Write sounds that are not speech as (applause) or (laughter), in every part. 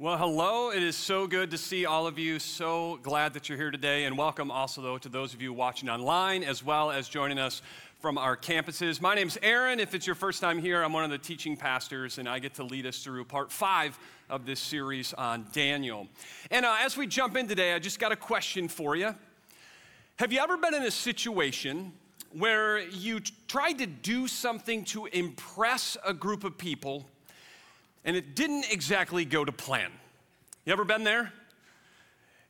Well, hello. It is so good to see all of you. So glad that you're here today. And welcome also, though, to those of you watching online as well as joining us from our campuses. My name's Aaron. If it's your first time here, I'm one of the teaching pastors, and I get to lead us through part five of this series on Daniel. And uh, as we jump in today, I just got a question for you. Have you ever been in a situation where you tried to do something to impress a group of people? And it didn't exactly go to plan. You ever been there?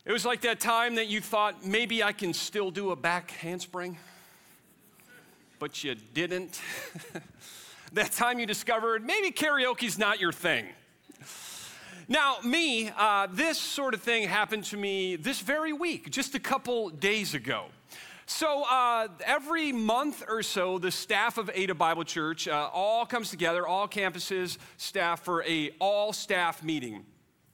It was like that time that you thought, maybe I can still do a back handspring, but you didn't. (laughs) that time you discovered maybe karaoke's not your thing. Now, me, uh, this sort of thing happened to me this very week, just a couple days ago. So uh, every month or so, the staff of Ada Bible Church uh, all comes together, all campuses staff for a all staff meeting.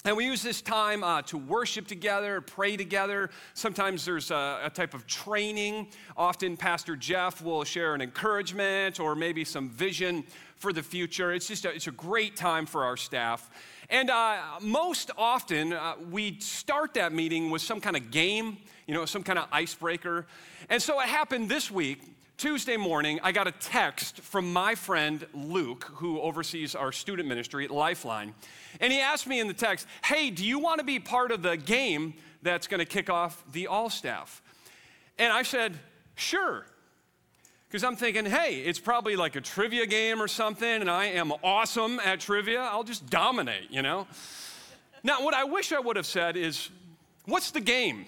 And we use this time uh, to worship together, pray together. Sometimes there's a, a, type of training. Often, Pastor Jeff will share an encouragement or maybe some vision for the future. It's just a, it's a great time for our staff. And uh, most often, uh, we start that meeting with some kind of game, you know, some kind of icebreaker. And so it happened this week. Tuesday morning, I got a text from my friend Luke, who oversees our student ministry at Lifeline. And he asked me in the text, Hey, do you want to be part of the game that's going to kick off the All Staff? And I said, Sure. Because I'm thinking, hey, it's probably like a trivia game or something, and I am awesome at trivia. I'll just dominate, you know? now, what I wish I would have said is, what's the game?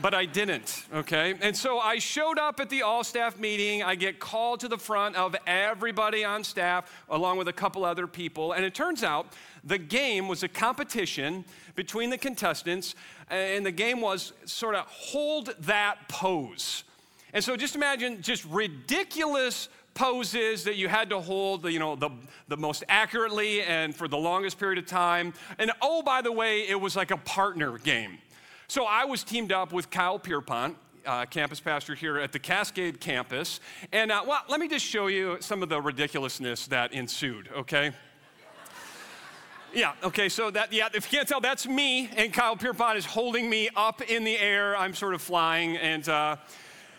But I didn't, okay? And so I showed up at the all staff meeting. I get called to the front of everybody on staff, along with a couple other people. And it turns out the game was a competition between the contestants, and the game was sort of hold that pose. And so just imagine just ridiculous poses that you had to hold, you know, the, the most accurately and for the longest period of time. And oh, by the way, it was like a partner game. So I was teamed up with Kyle Pierpont, uh, campus pastor here at the Cascade campus. And uh, well, let me just show you some of the ridiculousness that ensued, okay? Yeah, okay, so that, yeah, if you can't tell, that's me, and Kyle Pierpont is holding me up in the air. I'm sort of flying, and, uh,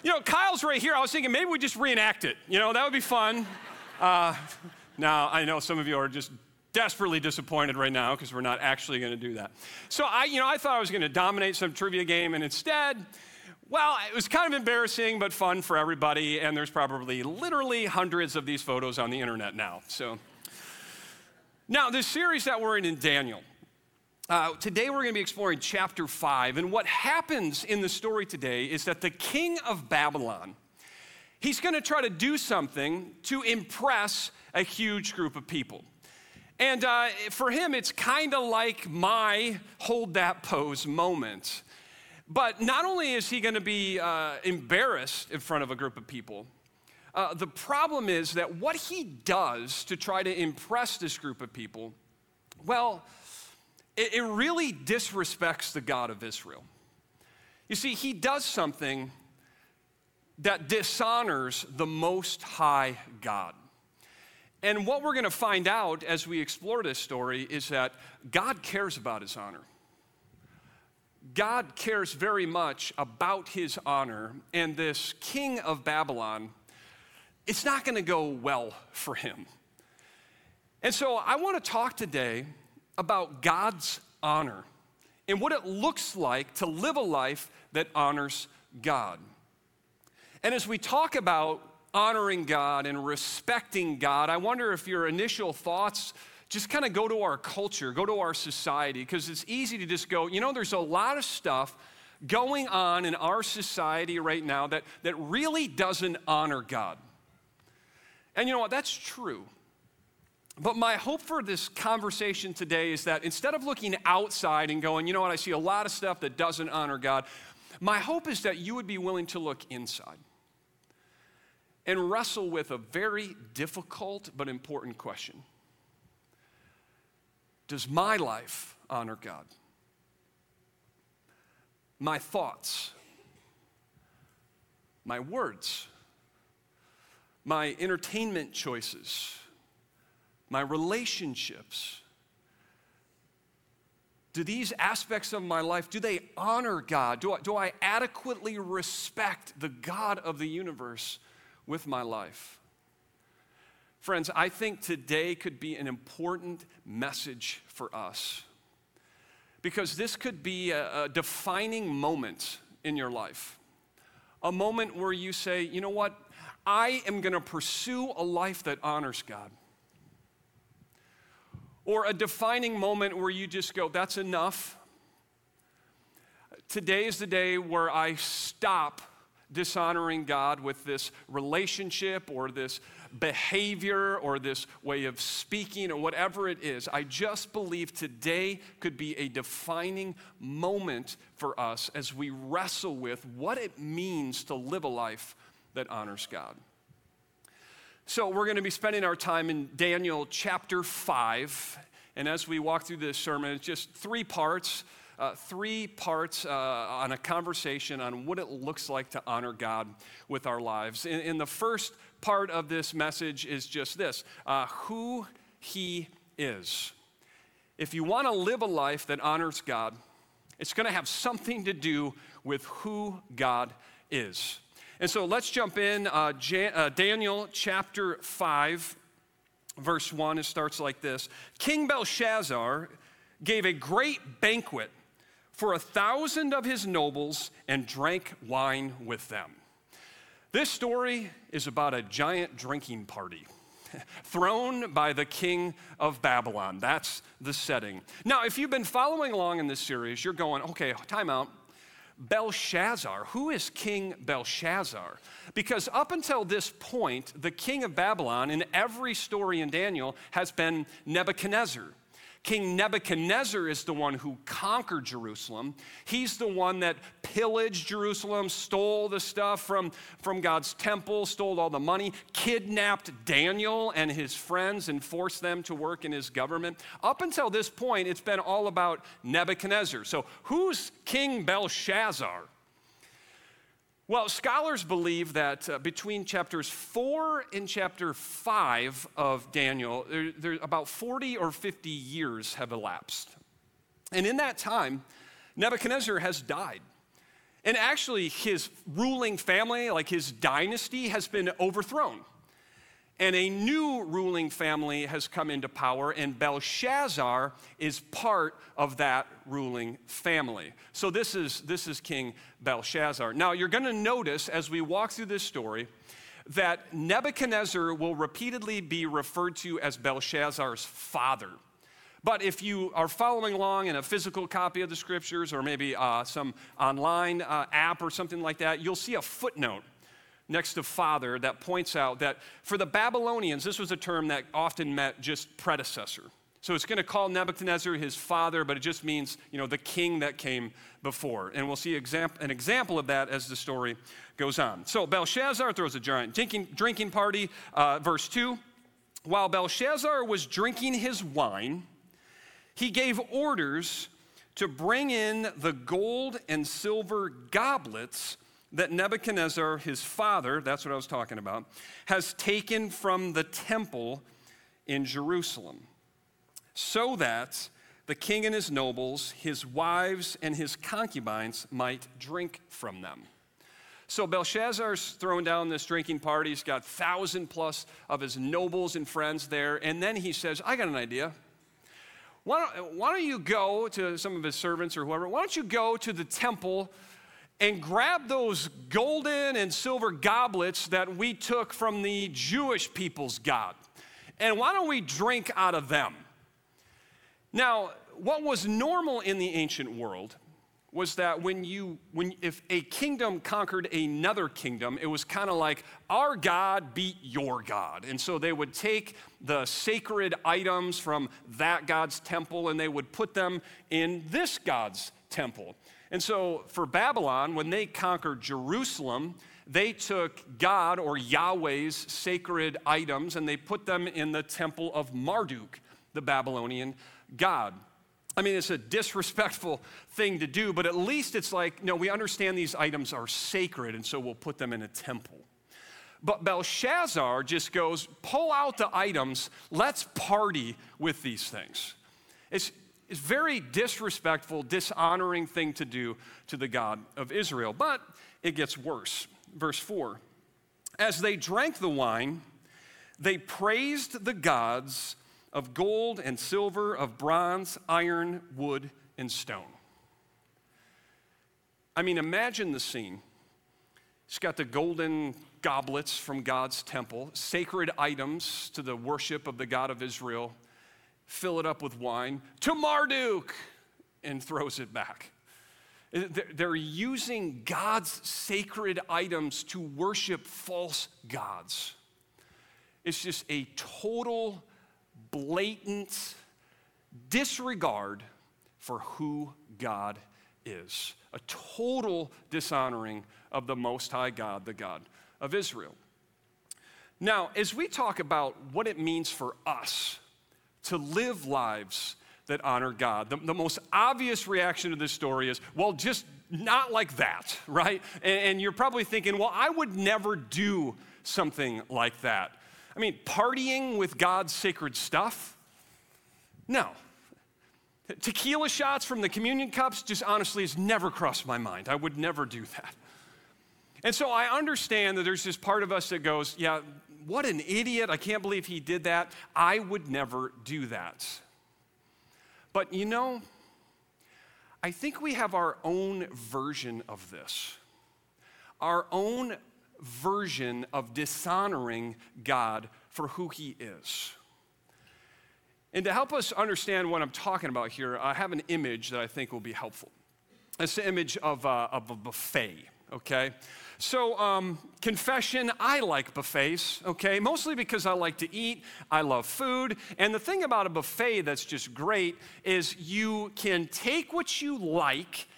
you know, Kyle's right here. I was thinking maybe we just reenact it. You know, that would be fun. Uh, (laughs) now, I know some of you are just desperately disappointed right now because we're not actually going to do that. So I, you know, I thought I was going to dominate some trivia game, and instead, well, it was kind of embarrassing but fun for everybody. And there's probably literally hundreds of these photos on the internet now. So now, this series that we're in in Daniel. Uh, today we're going to be exploring chapter 5 and what happens in the story today is that the king of babylon he's going to try to do something to impress a huge group of people and uh, for him, it's kind of like my hold that pose moment. But not only is he going to be uh, embarrassed in front of a group of people, uh, the problem is that what he does to try to impress this group of people, well, it, it really disrespects the God of Israel. You see, he does something that dishonors the Most High God. And what we're going to find out as we explore this story is that God cares about his honor. God cares very much about his honor, and this king of Babylon, it's not going to go well for him. And so I want to talk today about God's honor and what it looks like to live a life that honors God. And as we talk about honoring God and respecting God, I wonder if your initial thoughts just kind of go to our culture, go to our society, because it's easy to just go, you know, there's a lot of stuff going on in our society right now that, that really doesn't honor God. And you know what? That's true. But my hope for this conversation today is that instead of looking outside and going, you know what, I see a lot of stuff that doesn't honor God, my hope is that you would be willing to look inside and wrestle with a very difficult but important question Does my life honor God? My thoughts, my words, my entertainment choices, my relationships, do these aspects of my life do they honor god do I, do I adequately respect the god of the universe with my life. Friends i think today could be an important message for us because this could be a, a defining moment in your life. A moment where you say you know what? I am going to pursue a life that honors god. Or a defining moment where you just go, that's enough. Today is the day where I stop dishonoring God with this relationship or this behavior or this way of speaking or whatever it is. I just believe today could be a defining moment for us as we wrestle with what it means to live a life that honors God. So, we're going to be spending our time in Daniel chapter 5. And as we walk through this sermon, it's just three parts. Uh, three parts uh, on a conversation on what it looks like to honor God with our lives. In, in the first part of this message is just this uh, who He is. If you want to live a life that honors God, it's going to have something to do with who God is. And so let's jump in. Uh, Jan- uh, Daniel chapter 5, verse 1, it starts like this King Belshazzar gave a great banquet for a thousand of his nobles and drank wine with them. This story is about a giant drinking party (laughs) thrown by the king of Babylon. That's the setting. Now, if you've been following along in this series, you're going, okay, time out. Belshazzar. Who is King Belshazzar? Because up until this point, the king of Babylon in every story in Daniel has been Nebuchadnezzar. King Nebuchadnezzar is the one who conquered Jerusalem. He's the one that pillaged Jerusalem, stole the stuff from, from God's temple, stole all the money, kidnapped Daniel and his friends, and forced them to work in his government. Up until this point, it's been all about Nebuchadnezzar. So, who's King Belshazzar? Well, scholars believe that uh, between chapters 4 and chapter 5 of Daniel, there, there, about 40 or 50 years have elapsed. And in that time, Nebuchadnezzar has died. And actually, his ruling family, like his dynasty, has been overthrown and a new ruling family has come into power, and Belshazzar is part of that ruling family. So this is, this is King Belshazzar. Now, you're going to notice as we walk through this story that Nebuchadnezzar will repeatedly be referred to as Belshazzar's father. But if you are following along in a physical copy of the scriptures or maybe uh, some online uh, app or something like that, you'll see a footnote next to father that points out that for the Babylonians, this was a term that often meant just predecessor. So it's going to call Nebuchadnezzar his father, but it just means, you know, the king that came before. And we'll see an example of that as the story goes on. So Belshazzar throws a giant drinking, party. Uh, verse 2 While Belshazzar was drinking his wine, he gave orders to bring in the gold and silver goblets that Nebuchadnezzar, his father, that's what I was talking about, has taken from the temple in Jerusalem, so that the king and his nobles, his wives, and his concubines might drink from them. So Belshazzar's throwing down this drinking party. He's got thousand plus of his nobles and friends there. And then he says, I got an idea. Why don't, why don't you go to some of his servants or whoever? Why don't you go to the temple and grab those golden and silver goblets that we took from the Jewish people's God. And why don't we drink out of them? Now, what was normal in the ancient world was that when you when if a kingdom conquered another kingdom it was kind of like our god beat your god and so they would take the sacred items from that god's temple and they would put them in this god's temple and so for Babylon, when they conquered Jerusalem, they took God or Yahweh's sacred items and they put them in the temple of Marduk, the Babylonian god. I mean, it's a disrespectful thing to do, but at least it's like, no, we understand these items are sacred, and so we'll put them in a temple. But Belshazzar just goes, pull out the items, let's party with these things. It's, is very disrespectful, dishonoring thing to do to the God of Israel. But it gets worse. Verse 4 As they drank the wine, they praised the gods of gold and silver, of bronze, iron, wood, and stone. I mean, imagine the scene. It's got the golden goblets from God's temple, sacred items to the worship of the God of Israel. Fill it up with wine to Marduk and throws it back. They're using God's sacred items to worship false gods. It's just a total, blatant disregard for who God is. A total dishonoring of the Most High God, the God of Israel. Now, as we talk about what it means for us to live lives that honor God, the, the most obvious reaction to this story is, well, just not like that, (laughs) right? And, and you're probably thinking, well, I would never do something like that. I mean, partying with God's sacred stuff? No. Tequila shots from the communion cups just honestly has never crossed my mind. I would never do that. And so I understand that there's this part of us that goes, yeah, what an idiot. I can't believe he did that. I would never do that. But you know, I think we have our own version of this, our own version of dishonoring God for who he is. And to help us understand what I'm talking about here, I have an image that I think will be helpful. It's the image of a, of a buffet, okay? So, um, confession, I like buffets, okay? Mostly because I like to eat, I love food. And the thing about a buffet that's just great is you can take what you like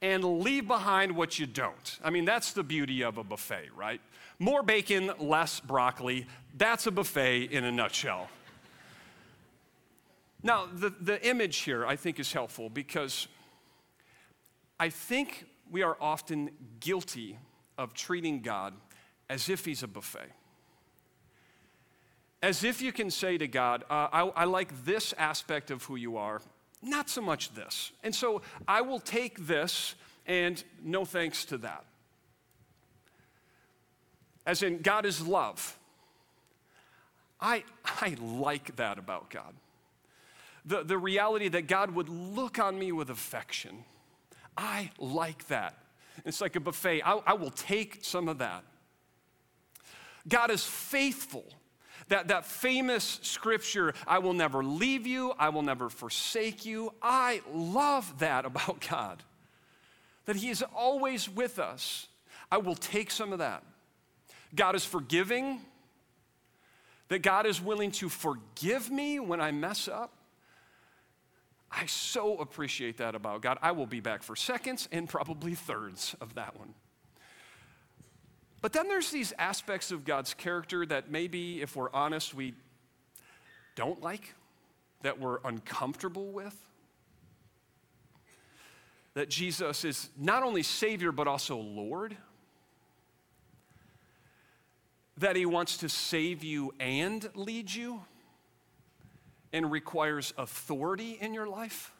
and leave behind what you don't. I mean, that's the beauty of a buffet, right? More bacon, less broccoli. That's a buffet in a nutshell. Now, the, the image here I think is helpful because I think we are often guilty of treating God as if He's a buffet. As if you can say to God, uh, I, I like this aspect of who you are, not so much this. And so I will take this and no thanks to that. As in, God is love. I, I like that about God. The, the reality that God would look on me with affection. I like that. It's like a buffet. I, I will take some of that. God is faithful. That, that famous scripture, I will never leave you, I will never forsake you. I love that about (laughs) God, that He is always with us. I will take some of that. God is forgiving, that God is willing to forgive me when I mess up. I so appreciate that about God. I will be back for seconds and probably thirds of that one. But then there's these aspects of God's character that maybe, if we're honest, we don't like, that we're uncomfortable with. That Jesus is not only Savior, but also Lord. That He wants to save you and lead you and requires authority in your life?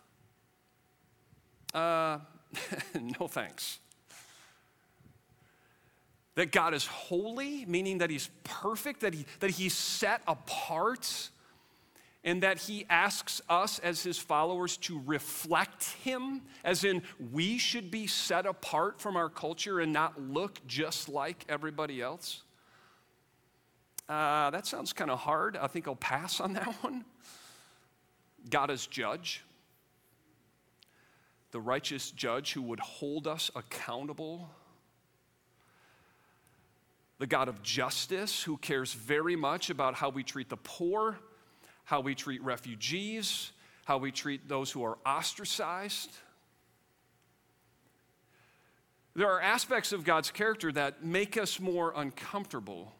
Uh, (laughs) no thanks. That God is holy, meaning that He's perfect, that, he, that He's set apart, and that He asks us as His followers to reflect Him, as in we should be set apart from our culture and not look just like everybody else. Uh, that sounds kind of hard. I think I'll pass on that (laughs) one. God is judge, the righteous judge who would hold us accountable, the God of justice who cares very much about how we treat the poor, how we treat refugees, how we treat those who are ostracized. There are aspects of God's character that make us more uncomfortable.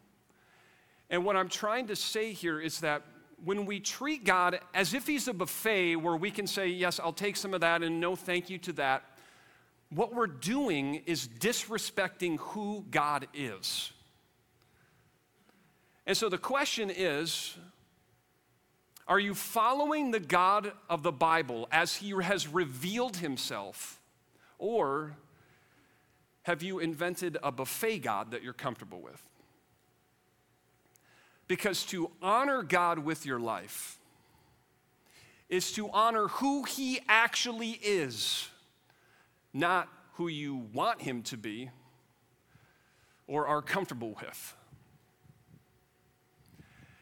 And what I'm trying to say here is that when we treat God as if He's a buffet where we can say, Yes, I'll take some of that and no thank you to that, what we're doing is disrespecting who God is. And so the question is Are you following the God of the Bible as he has revealed himself? Or have you invented a buffet God that you're comfortable with? Because to honor God with your life is to honor who he actually is, not who you want him to be or are comfortable with.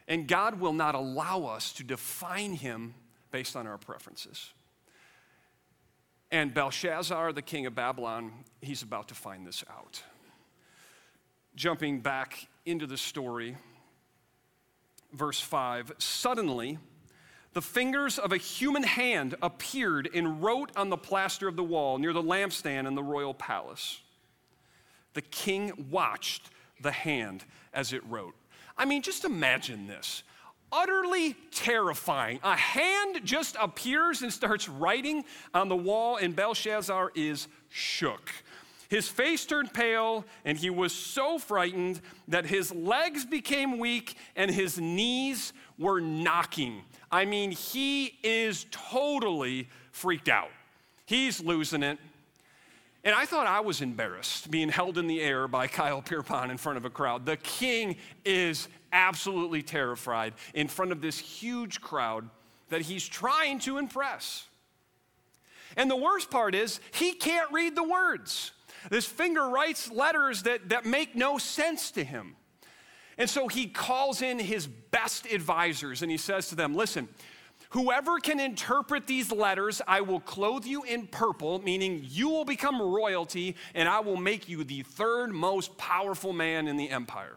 And God will not allow us to define him based on our preferences. And Belshazzar, the king of Babylon, he's about to find this out. Jumping back into the story, verse 5 suddenly, the fingers of a human hand appeared and wrote on the plaster of the wall near the lampstand in the royal palace. The king watched the hand as it wrote. I mean, just imagine this utterly terrifying. A hand just appears and starts writing on the wall, and Belshazzar is shook. His face turned pale, and he was so frightened that his legs became weak and his knees were knocking. I mean, he is totally freaked out. He's losing it. And I thought I was embarrassed being held in the air by (laughs) Kyle Pierpont in front of a crowd. The king is absolutely terrified in front of this huge crowd that he's trying to impress. And the worst part is, he can't read the words. This finger writes letters that, that make no sense to him. And so he calls in his best advisors and he says to them, Listen, Whoever can interpret these letters, I will clothe you in purple, meaning you will become royalty, and I will make you the third most powerful man in the empire.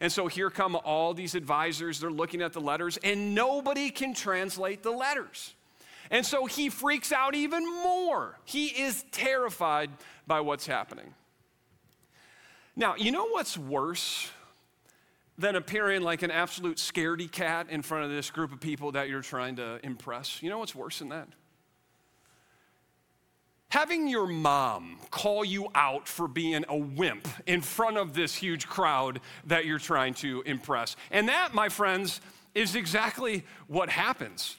And so here come all these advisors, they're looking at the letters, and nobody can translate the letters. And so he freaks out even more. He is terrified by what's happening. Now, you know what's worse than appearing like an absolute scaredy cat in front of this group of people that you're trying to impress. You know what's worse than that? Having your mom call you out for being a wimp in front of this huge crowd that you're trying to impress. And that, my friends, is exactly what happens.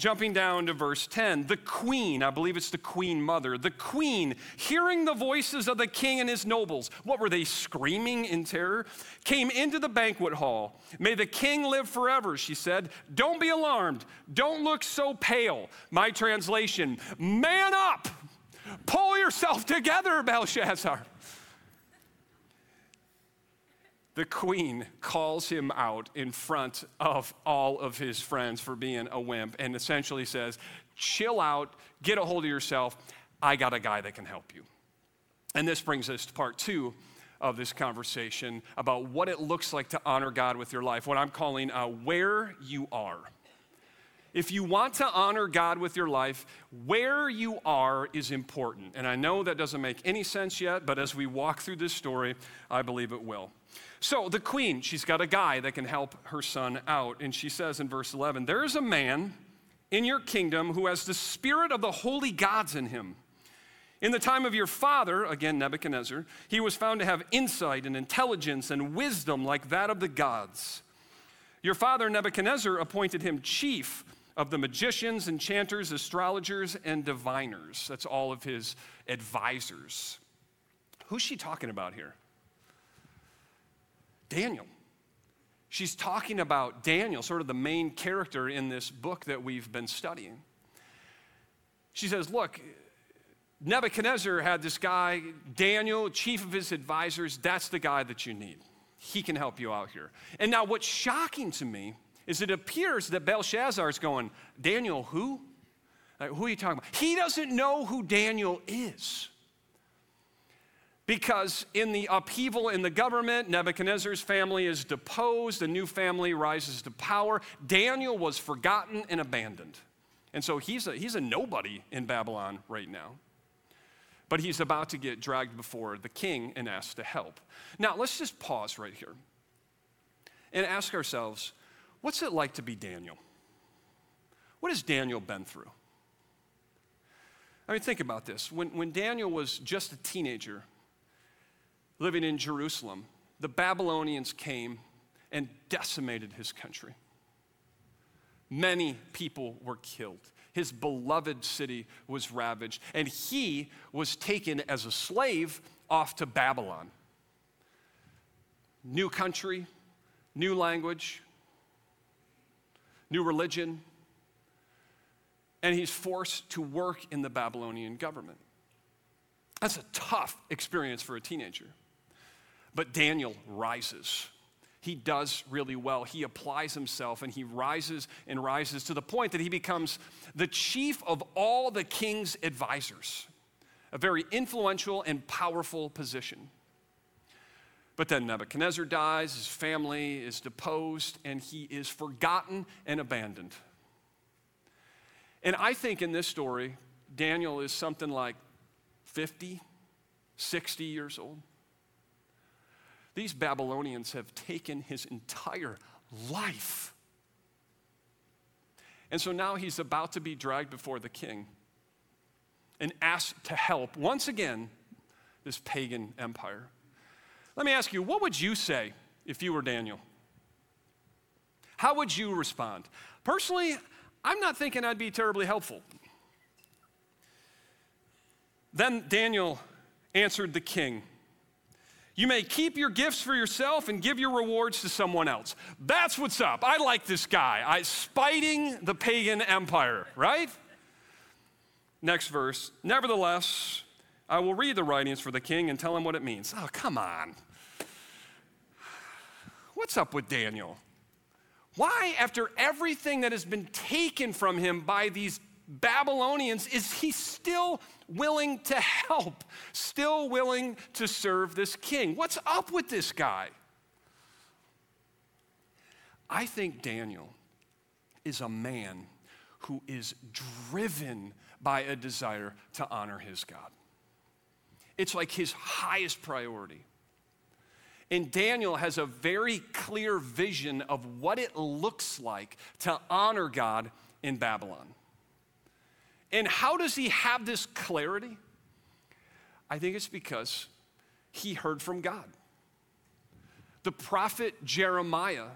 Jumping down to verse 10, the queen, I believe it's the queen mother, the queen, hearing the voices of the king and his nobles, what were they screaming in terror? Came into the banquet hall. May the king live forever, she said. Don't be alarmed. Don't look so pale. My translation, man up. Pull yourself (laughs) together, Belshazzar. The queen calls him out in front of all of his friends for being a wimp and essentially says, Chill out, get a hold of yourself. I got a guy that can help you. And this brings us to part two of this conversation about what it looks like to honor God with your life, what I'm calling uh, where you are. If you want to honor God with your life, where you are is important. And I know that doesn't make any sense yet, but as we walk through this story, I believe it will. So the queen, she's got a guy that can help her son out. And she says in verse 11, There is a man in your kingdom who has the spirit of the holy gods in him. In the time of your father, again Nebuchadnezzar, he was found to have insight and intelligence and wisdom like that of the gods. Your father Nebuchadnezzar appointed him chief of the magicians, enchanters, astrologers, and diviners. That's all of his advisors. Who's she talking about here? Daniel. She's talking about Daniel, sort of the main character in this book that we've been studying. She says, Look, Nebuchadnezzar had this guy, Daniel, chief of his advisors. That's the guy that you need. He can help you out here. And now, what's shocking to me is it appears that Belshazzar is going, Daniel, who? Like, who are you talking about? He doesn't know who Daniel is. Because in the upheaval in the government, Nebuchadnezzar's family is deposed, a new family rises to power. Daniel was forgotten and abandoned. And so he's a, he's a nobody in Babylon right now. But he's about to get dragged before the king and asked to help. Now, let's just pause right here and ask ourselves what's it like to be Daniel? What has Daniel been through? I mean, think about this. When, when Daniel was just a teenager, living in Jerusalem, the Babylonians came and decimated his country. Many people were killed. His beloved city was ravaged, and he was taken as a slave off to Babylon. New country, new language, new religion, and he's forced to work in the Babylonian government. That's a tough experience for a teenager. But Daniel rises. He does really well. He applies himself and he rises and rises to the point that he becomes the chief of all the king's advisors, a very influential and powerful position. But then Nebuchadnezzar dies, his family is deposed, and he is forgotten and abandoned. And I think in this story, Daniel is something like 50, 60 years old. These Babylonians have taken his entire life. And so now he's about to be dragged before the king and asked to help once again this pagan empire. Let me ask you, what would you say if you were Daniel? How would you respond? Personally, I'm not thinking I'd be terribly helpful. Then Daniel answered the king. You may keep your gifts for yourself and give your rewards to someone else. That's what's up. I like this guy. I spiting the pagan empire, right? Next verse. Nevertheless, I will read the writings for the king and tell him what it means. Oh, come on. What's up with Daniel? Why, after everything that has been taken from him by these Babylonians, is he still willing to help, still willing to serve this king? What's up with this guy? I think Daniel is a man who is driven by a desire to honor his God. It's like his highest priority. And Daniel has a very clear vision of what it looks like to honor God in Babylon. And how does he have this clarity? I think it's because he heard from God. The prophet Jeremiah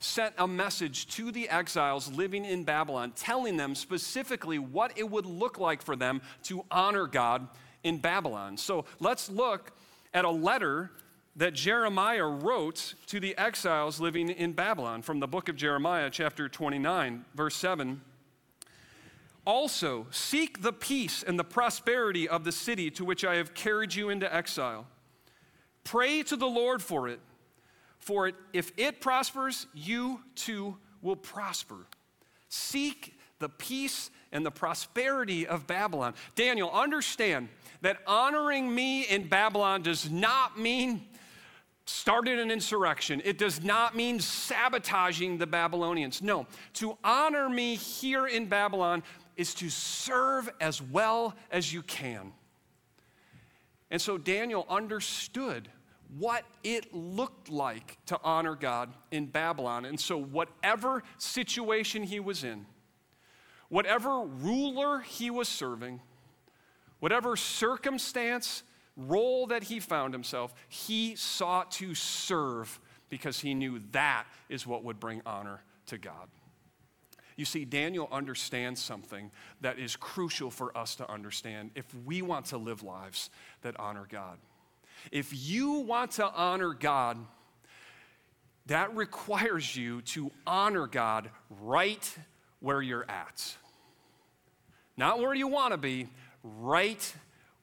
sent a message to the exiles living in Babylon, telling them specifically what it would look like for them to honor God in Babylon. So let's look at a letter that Jeremiah wrote to the exiles living in Babylon from the book of Jeremiah, chapter 29, verse 7. Also, seek the peace and the prosperity of the city to which I have carried you into exile. Pray to the Lord for it, for it, if it prospers, you too will prosper. Seek the peace and the prosperity of Babylon. Daniel, understand that honoring me in Babylon does not mean starting an insurrection. It does not mean sabotaging the Babylonians. No, to honor me here in Babylon is to serve as well as you can. And so Daniel understood what it looked like to honor God in Babylon. And so, whatever situation he was in, whatever ruler he was serving, whatever circumstance, role that he found himself, he sought to serve because he knew that is what would bring honor to God. You see, Daniel understands something that is crucial for us to understand if we want to live lives that honor God. If you want to honor God, that requires you to honor God right where you're at. Not where you want to be, right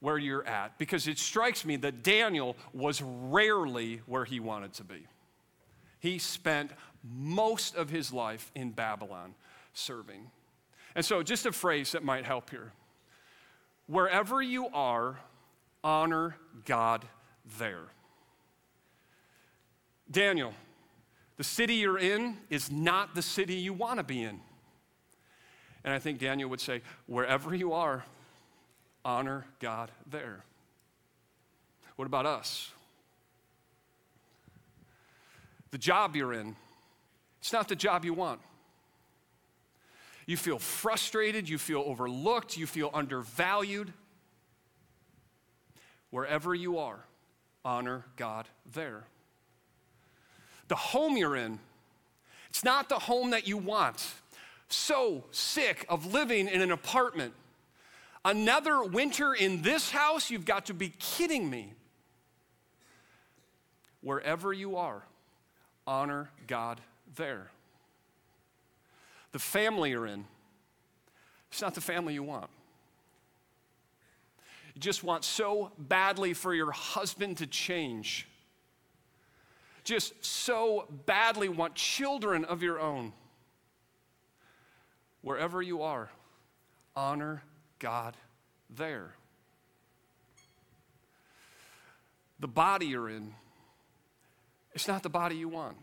where you're at. Because it strikes me that Daniel was rarely where he wanted to be. He spent most of his life in Babylon serving. And so, just a phrase that might help here wherever you are, honor God there. Daniel, the city you're in is not the city you want to be in. And I think Daniel would say, wherever you are, honor God there. What about us? The job you're in, it's not the job you want. You feel frustrated, you feel overlooked, you feel undervalued. Wherever you are, honor God there. The home you're in, it's not the home that you want. so sick of living in an apartment. Another winter in this house? You've got to be kidding me. Wherever you are, honor God there. The family you're in, it's not the family you want. You just want so badly for your husband to change. Just so badly want children of your own. Wherever you are, honor God there. The body you're in, it's not the body you want.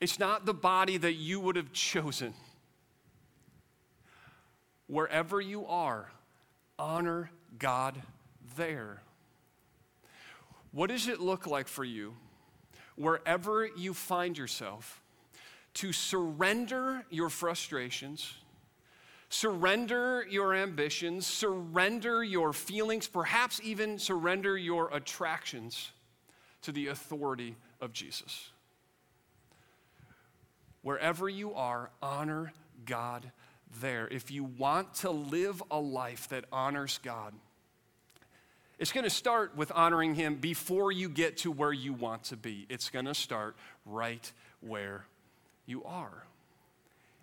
It's not the body that you would have chosen. Wherever you are, honor God there. What does it look like for you, wherever you find yourself, to surrender your frustrations, surrender your ambitions, surrender your feelings, perhaps even surrender your attractions to the authority of Jesus? Wherever you are, honor God there. If you want to live a life that honors God, it's going to start with honoring Him before you get to where you want to be. It's going to start right where you are.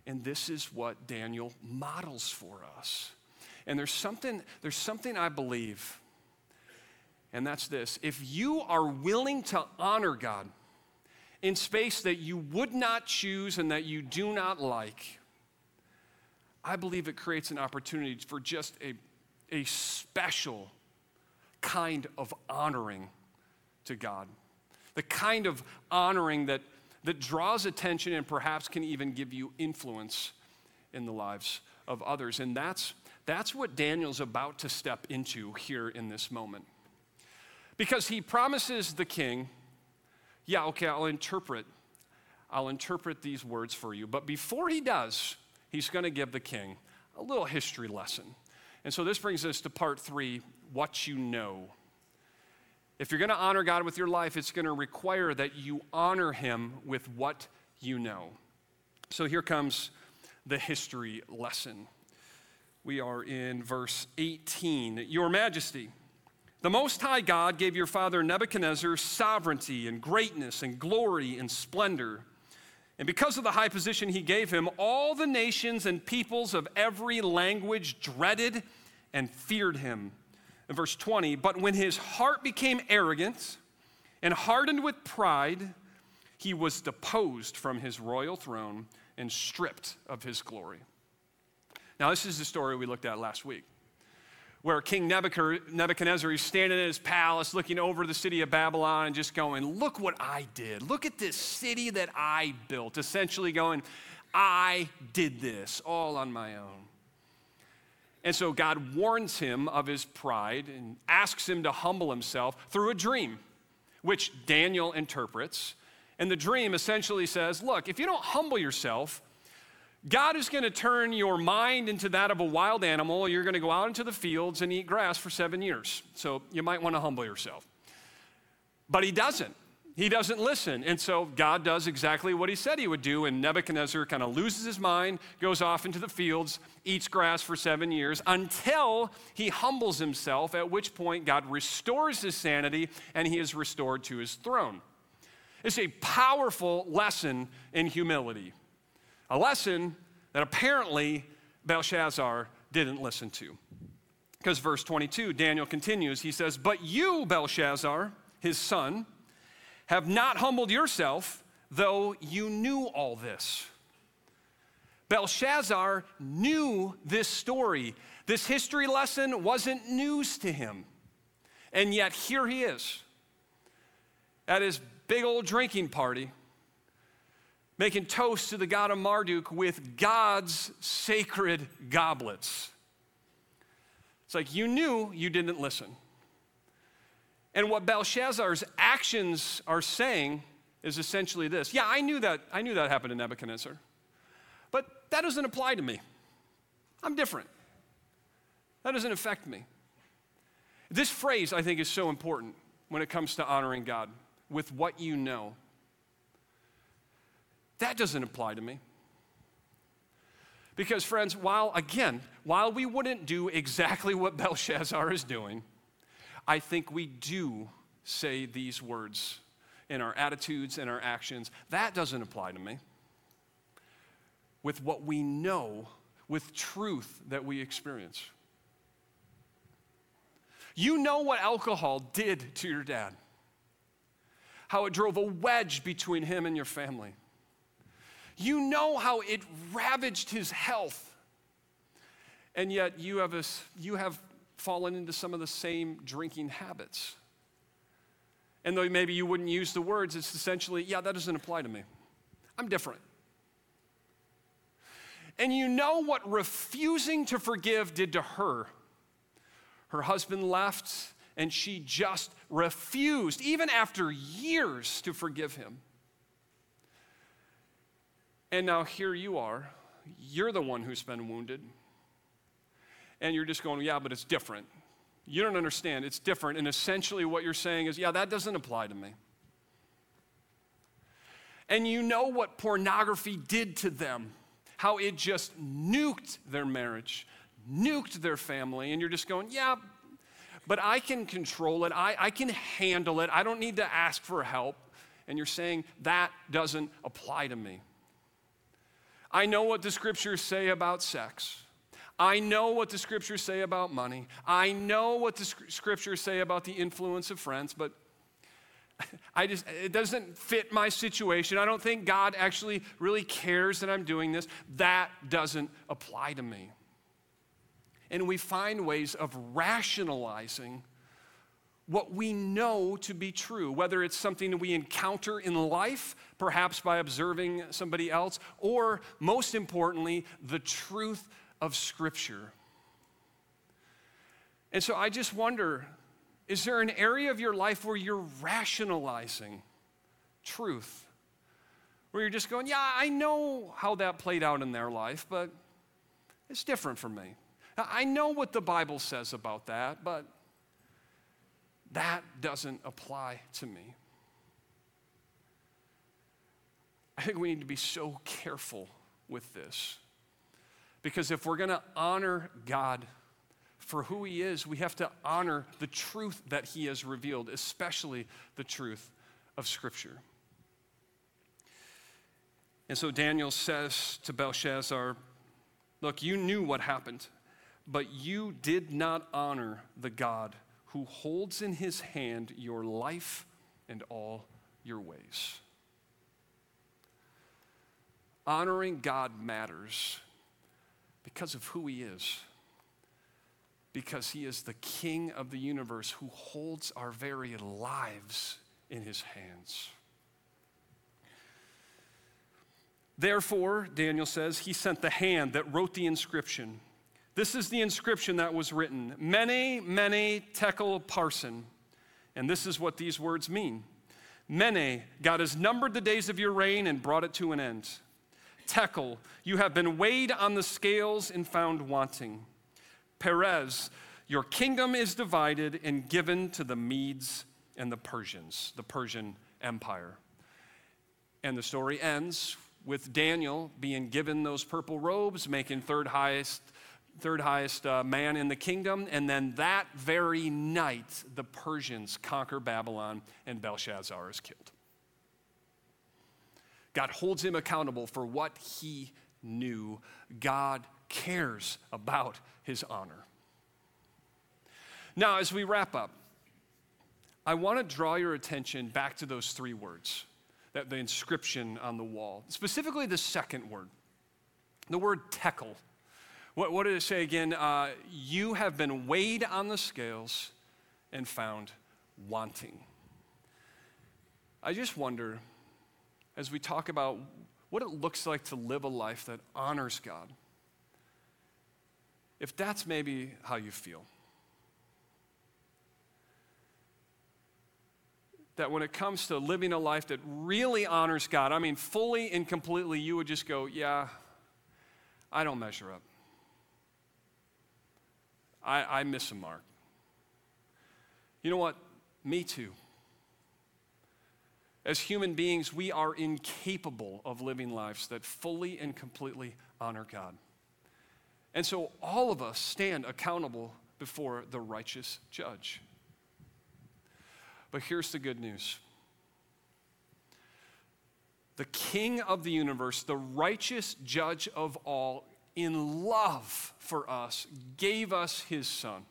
And this is what Daniel models for us. And there's something, there's something I believe, and that's this. If you are willing to honor God in space that you would not choose and that you do not like, I believe it creates an opportunity for just a, a special kind of honoring to God. The kind of honoring that, that draws attention and perhaps can even give you influence in the lives of others. And that's, that's what Daniel's about to step into here in this moment. Because he promises the king, yeah, okay, I'll interpret. I'll interpret these words for you. But before he does, he's going to give the king a little history lesson. And so this brings us to part three what you know. If you're going to honor God with your life, it's going to require that you honor him with what you know. So here comes the history lesson. We are in verse 18. Your Majesty, the Most High God gave your father Nebuchadnezzar sovereignty and greatness and glory and splendor. And because of the high position he gave him, all the nations and peoples of every language dreaded and feared him. In verse 20, but when his heart became arrogant and hardened with pride, he was deposed from his royal throne and stripped of his glory. Now, this is the story we looked at last week where King Nebuchadnezzar is standing in his palace looking over the city of Babylon and just going, Look what I did. Look at this city that I built. Essentially going, I did this all on my own. And so God warns him of his pride and asks him to humble himself through a dream, which Daniel interprets. And the dream essentially says, Look, if you don't humble yourself, God is going to turn your mind into that of a wild animal. You're going to go out into the fields and eat grass for seven years. So you might want to humble yourself. But he doesn't. He doesn't listen. And so God does exactly what he said he would do. And Nebuchadnezzar kind of loses his mind, goes off into the fields, eats grass for seven years until he humbles himself, at which point God restores his sanity and he is restored to his throne. It's a powerful lesson in humility. A lesson that apparently Belshazzar didn't listen to. Because verse 22, Daniel continues, he says, But you, Belshazzar, his son, have not humbled yourself, though you knew all this. Belshazzar knew this story. This history lesson wasn't news to him. And yet, here he is at his big old drinking party making toast to the god of Marduk with God's sacred goblets. It's like you knew you didn't listen. And what Belshazzar's actions are saying is essentially this. Yeah, I knew that I knew that happened to Nebuchadnezzar. But that doesn't apply to me. I'm different. That doesn't affect me. This phrase I think is so important when it comes to honoring God with what you know. That doesn't apply to me. Because, friends, while, again, while we wouldn't do exactly what (laughs) Belshazzar is doing, I think we do say these words in our attitudes and our actions. That doesn't apply to me. With what we know, with truth that we experience. You know what alcohol did to your dad, how it drove a wedge between him and your family. You know how it ravaged his health. And yet you have, a, you have fallen into some of the same drinking habits. And though maybe you wouldn't use the words, it's essentially, yeah, that doesn't apply to me. I'm different. And you know what refusing to forgive did to her. Her husband left, and she just refused, even after years, to forgive him. And now here you are. You're the one who's been wounded. And you're just going, yeah, but it's different. You don't understand. It's different. And essentially, what you're saying is, yeah, that doesn't apply to me. And you know what pornography did to them, how it just nuked their marriage, nuked their family. And you're just going, yeah, but I can control it. I, I can handle it. I don't need to ask for help. And you're saying, that doesn't apply to me. I know what the scriptures say about sex. I know what the scriptures say about money. I know what the scriptures say about the influence of friends, but (laughs) I just, it doesn't fit my situation. I don't think God actually really cares that I'm doing this. That doesn't apply to me. And we find ways of rationalizing what we know to be true, whether it's something that we encounter in life, perhaps by observing somebody else, or most importantly, the truth of Scripture. And so I just wonder is there an area of your life where you're rationalizing truth? Where you're just going, yeah, I know how that played out in their life, but it's different for me. I know what the Bible says about that, but that doesn't apply to me. I think we need to be so careful with this. Because if we're going to honor God for who He is, we have to honor the truth that He has revealed, especially the truth of Scripture. And so Daniel says to Belshazzar, Look, you knew what happened, but you did not honor the God who holds in his hand your life and all your ways. Honoring God matters because of who he is, because he is the king of the universe who holds our very lives in his hands. Therefore, Daniel says, he sent the hand that wrote the inscription this is the inscription that was written Mene, Mene, Tekel, Parsin. And this is what these words mean. Mene, God has numbered the days of your reign and brought it to an end. Tekel, you have been weighed on the scales and found wanting. Perez, your kingdom is divided and given to the Medes and the Persians, the Persian Empire. And the story ends with Daniel being given those purple robes, making third highest third highest uh, man in the kingdom. And then that very night, the Persians conquer Babylon and Belshazzar is killed. God holds him accountable for what he knew. God cares about his honor. Now, as we wrap up, I want to draw your attention back to those three words, that the inscription on the wall, specifically the second word, the word tekel. What, what did it say again? Uh, you have been weighed on the scales and found wanting. I just wonder, as we talk about what it looks like to live a life that honors God, if that's maybe how you feel. That when it comes to living a life that really honors God, I mean, fully and completely, you would just go, yeah, I don't measure up. I, I miss a mark. You know what? Me too. As human beings, we are incapable of living lives that fully and completely honor God. And so all of us stand accountable before the righteous judge. But here's the good news the King of the universe, the righteous judge of all, in love for us, gave us his Son.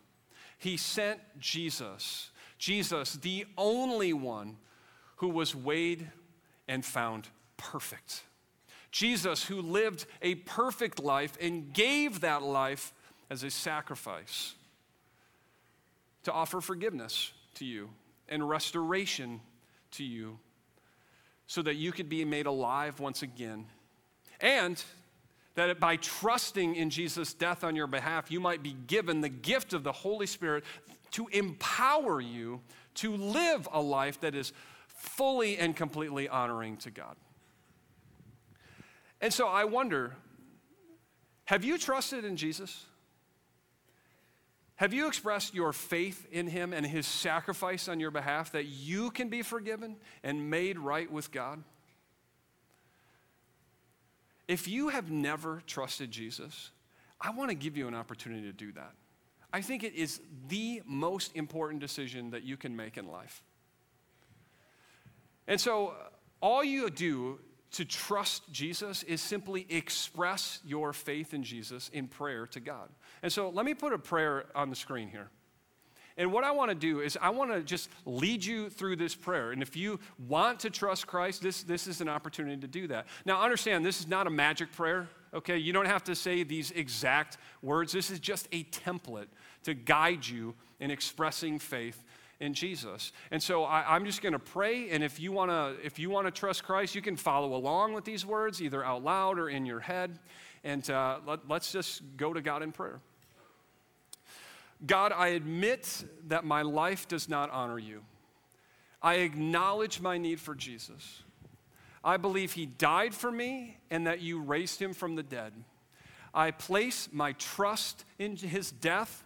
He sent Jesus, Jesus, the only one who was weighed and found perfect. Jesus, who lived a perfect life and gave that life as a sacrifice to offer forgiveness to you and restoration to you so that you could be made alive once again. And that by trusting in Jesus' death on your behalf, you might be given the gift of the Holy Spirit to empower you to live a life that is fully and completely honoring to God. And so I wonder have you trusted in Jesus? Have you expressed your faith in him and his sacrifice on your behalf that you can be forgiven and made right with God? If you have never trusted Jesus, I want to give you an opportunity to do that. I think it is the most important decision that you can make in life. And so, uh, all you do to trust Jesus is simply express your faith in Jesus in prayer to God. And so let me put a prayer on the screen here. And what I want to do is I want to just lead you through this prayer. And if you want to trust Christ, this, this is an opportunity to do that. Now, understand, this is not a magic prayer, okay? You don't have to say these exact words. This is just a template to guide you in expressing faith in Jesus. And so I, am just going to pray, and if you want to, if you want to trust Christ, you can follow along with these words, either out loud or in your head. And uh, let, let's just go to God in prayer. God, I admit that my life does not honor you. I acknowledge my need for Jesus. I believe he died for me and that you raised him from the dead. I place my trust in his death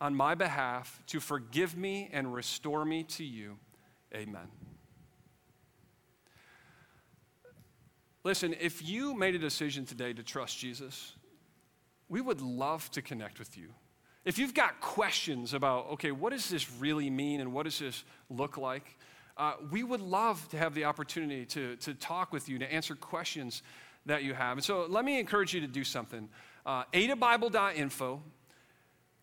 on my behalf to forgive me and restore me to you. Amen. Listen, if you made a decision today to trust Jesus, we would love to connect with you. If you've got questions about, okay, what does this really mean and what does this look like? Uh, we would love to have the opportunity to, to talk with you, to answer questions that you have. And so let me encourage you to do something. Uh, adabible.info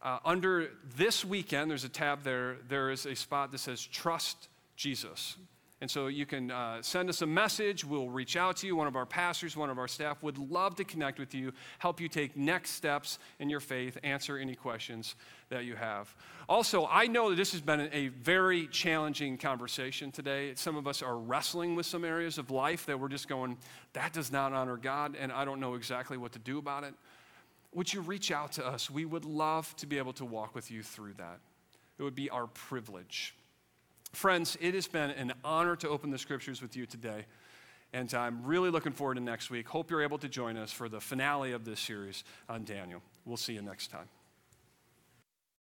uh, under this weekend, there's a tab there, there is a spot that says Trust Jesus. And so you can uh, send us a message. We'll reach out to you. One of our pastors, one of our staff would love to connect with you, help you take next steps in your faith, answer any questions that you have. Also, I know that this has been a very challenging conversation today. Some of us are wrestling with some areas of life that we're just going, that does not honor God, and I don't know exactly what to do about it would you reach out to us? We would love to be able to walk with you through that. It would be our privilege. Friends, it has been an honor to open the scriptures with you today. And I'm really looking forward to next week. Hope you're able to join us for the finale of this series on Daniel. We'll see you next time.